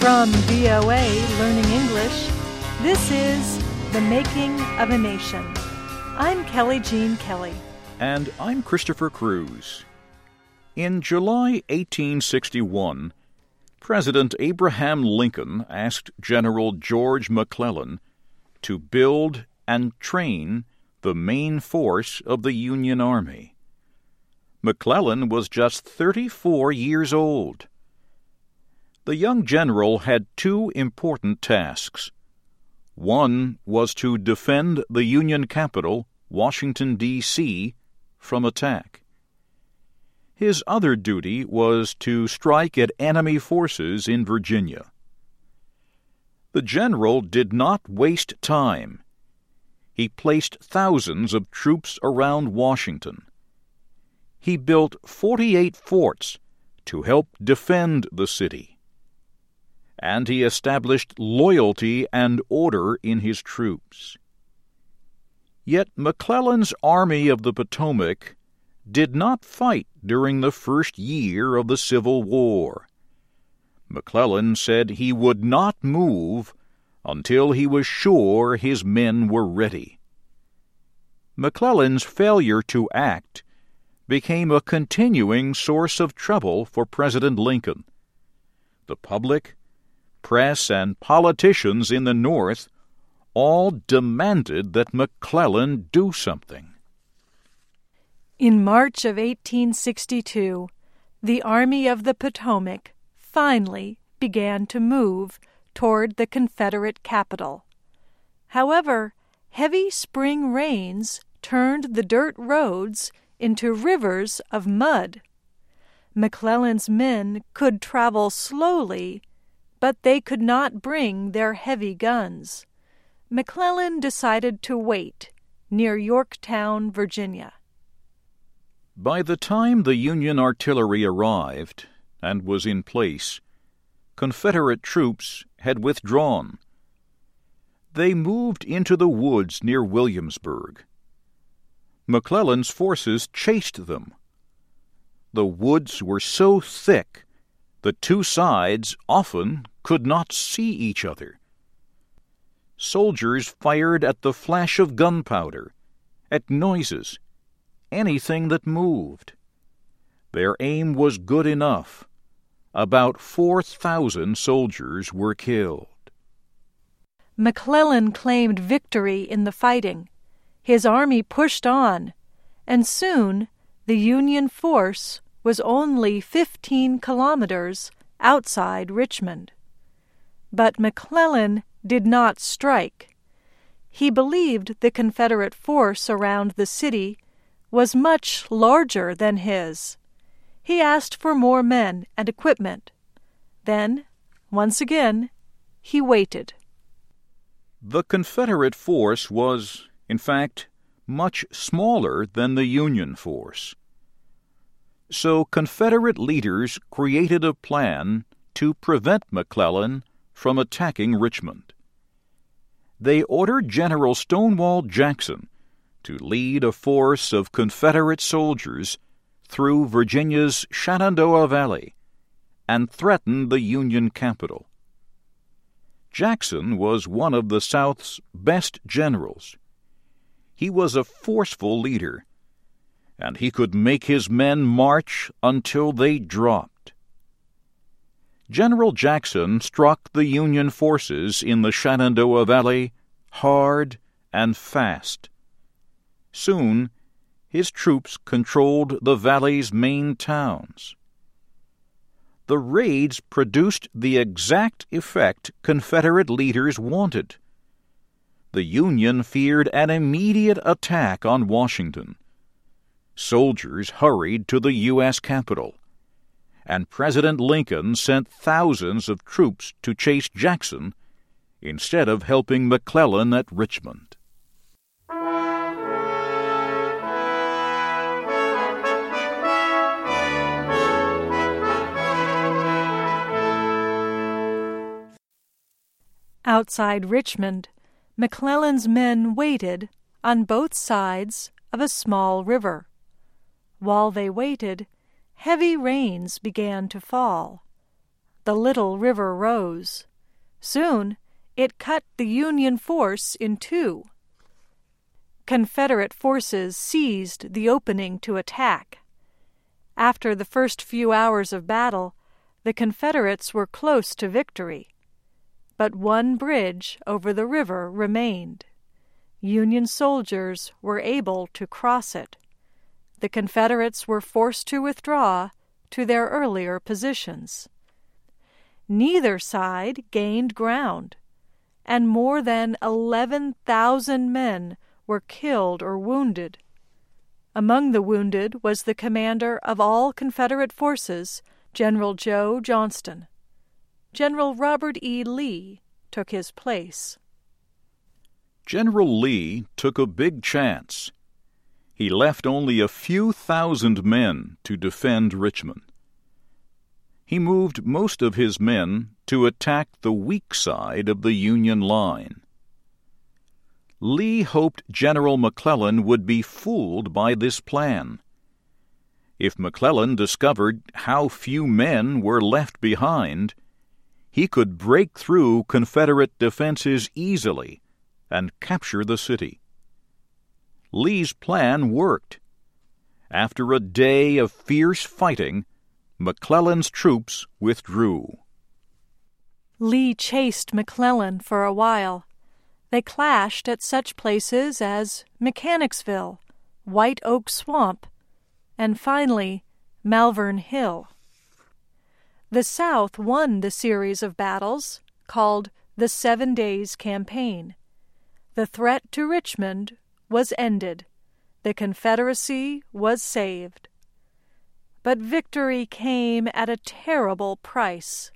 From VOA Learning English, this is The Making of a Nation. I'm Kelly Jean Kelly. And I'm Christopher Cruz. In July 1861, President Abraham Lincoln asked General George McClellan to build and train the main force of the Union Army. McClellan was just 34 years old. The young general had two important tasks. One was to defend the Union capital, Washington, D.C., from attack. His other duty was to strike at enemy forces in Virginia. The general did not waste time. He placed thousands of troops around Washington. He built 48 forts to help defend the city. And he established loyalty and order in his troops. Yet McClellan's Army of the Potomac did not fight during the first year of the Civil War. McClellan said he would not move until he was sure his men were ready. McClellan's failure to act became a continuing source of trouble for President Lincoln. The public, press, and politicians in the North all demanded that McClellan do something. In March of 1862, the Army of the Potomac finally began to move toward the Confederate capital. However, heavy spring rains turned the dirt roads into rivers of mud. McClellan's men could travel slowly, but they could not bring their heavy guns. McClellan decided to wait near Yorktown, Virginia. By the time the Union artillery arrived and was in place, Confederate troops had withdrawn. They moved into the woods near Williamsburg. McClellan's forces chased them. The woods were so thick the two sides often could not see each other. Soldiers fired at the flash of gunpowder, at noises, anything that moved. Their aim was good enough. About 4,000 soldiers were killed. McClellan claimed victory in the fighting. His army pushed on, and soon the Union force was only 15 kilometers outside Richmond. But McClellan did not strike. He believed the Confederate force around the city was much larger than his. He asked for more men and equipment. Then, once again, he waited. The Confederate force was, in fact, much smaller than the Union force. So Confederate leaders created a plan to prevent McClellan from attacking Richmond. They ordered General Stonewall Jackson to lead a force of Confederate soldiers through Virginia's Shenandoah Valley and threaten the Union capital. Jackson was one of the South's best generals. He was a forceful leader, and he could make his men march until they dropped. General Jackson struck the Union forces in the Shenandoah Valley hard and fast. Soon, his troops controlled the valley's main towns. The raids produced the exact effect Confederate leaders wanted. The Union feared an immediate attack on Washington. Soldiers hurried to the U.S. Capitol, and President Lincoln sent thousands of troops to chase Jackson instead of helping McClellan at Richmond. Outside Richmond, McClellan's men waited on both sides of a small river. While they waited, heavy rains began to fall. the little river rose. Soon it cut the Union force in two. Confederate forces seized the opening to attack. After the first few hours of battle, the Confederates were close to victory. But one bridge over the river remained. Union soldiers were able to cross it. The Confederates were forced to withdraw to their earlier positions. Neither side gained ground, and more than 11,000 men were killed or wounded. Among the wounded was the commander of all Confederate forces, General Joe Johnston. General Robert E. Lee took his place. General Lee took a big chance. He left only a few thousand men to defend Richmond. He moved most of his men to attack the weak side of the Union line. Lee hoped General McClellan would be fooled by this plan. If McClellan discovered how few men were left behind, he could break through Confederate defenses easily and capture the city. Lee's plan worked. After a day of fierce fighting, McClellan's troops withdrew. Lee chased McClellan for a while they clashed at such places as Mechanicsville, White Oak Swamp, and finally Malvern Hill. The South won the series of battles called the Seven Days Campaign. The threat to Richmond was ended. The Confederacy was saved. But victory came at a terrible price.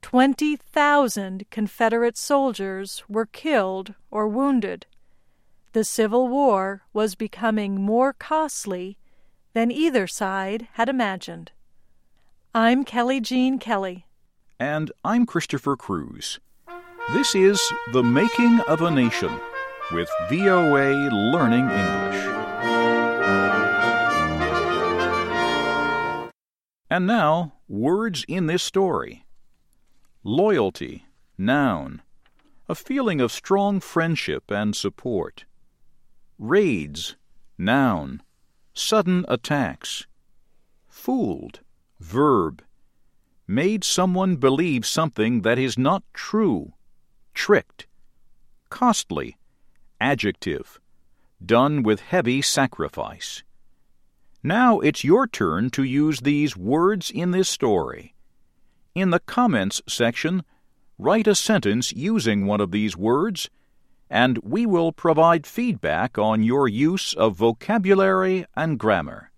20,000 Confederate soldiers were killed or wounded. The Civil War was becoming more costly than either side had imagined. I'm Kelly Jean Kelly. And I'm Christopher Cruz. This is The Making of a Nation with VOA Learning English. And now, words in this story. Loyalty, noun. A feeling of strong friendship and support. Raids, noun. Sudden attacks. Fooled, verb. Made someone believe something that is not true. Tricked. Costly, adjective. Done with heavy sacrifice. Now it's your turn to use these words in this story. In the comments section, write a sentence using one of these words, and we will provide feedback on your use of vocabulary and grammar.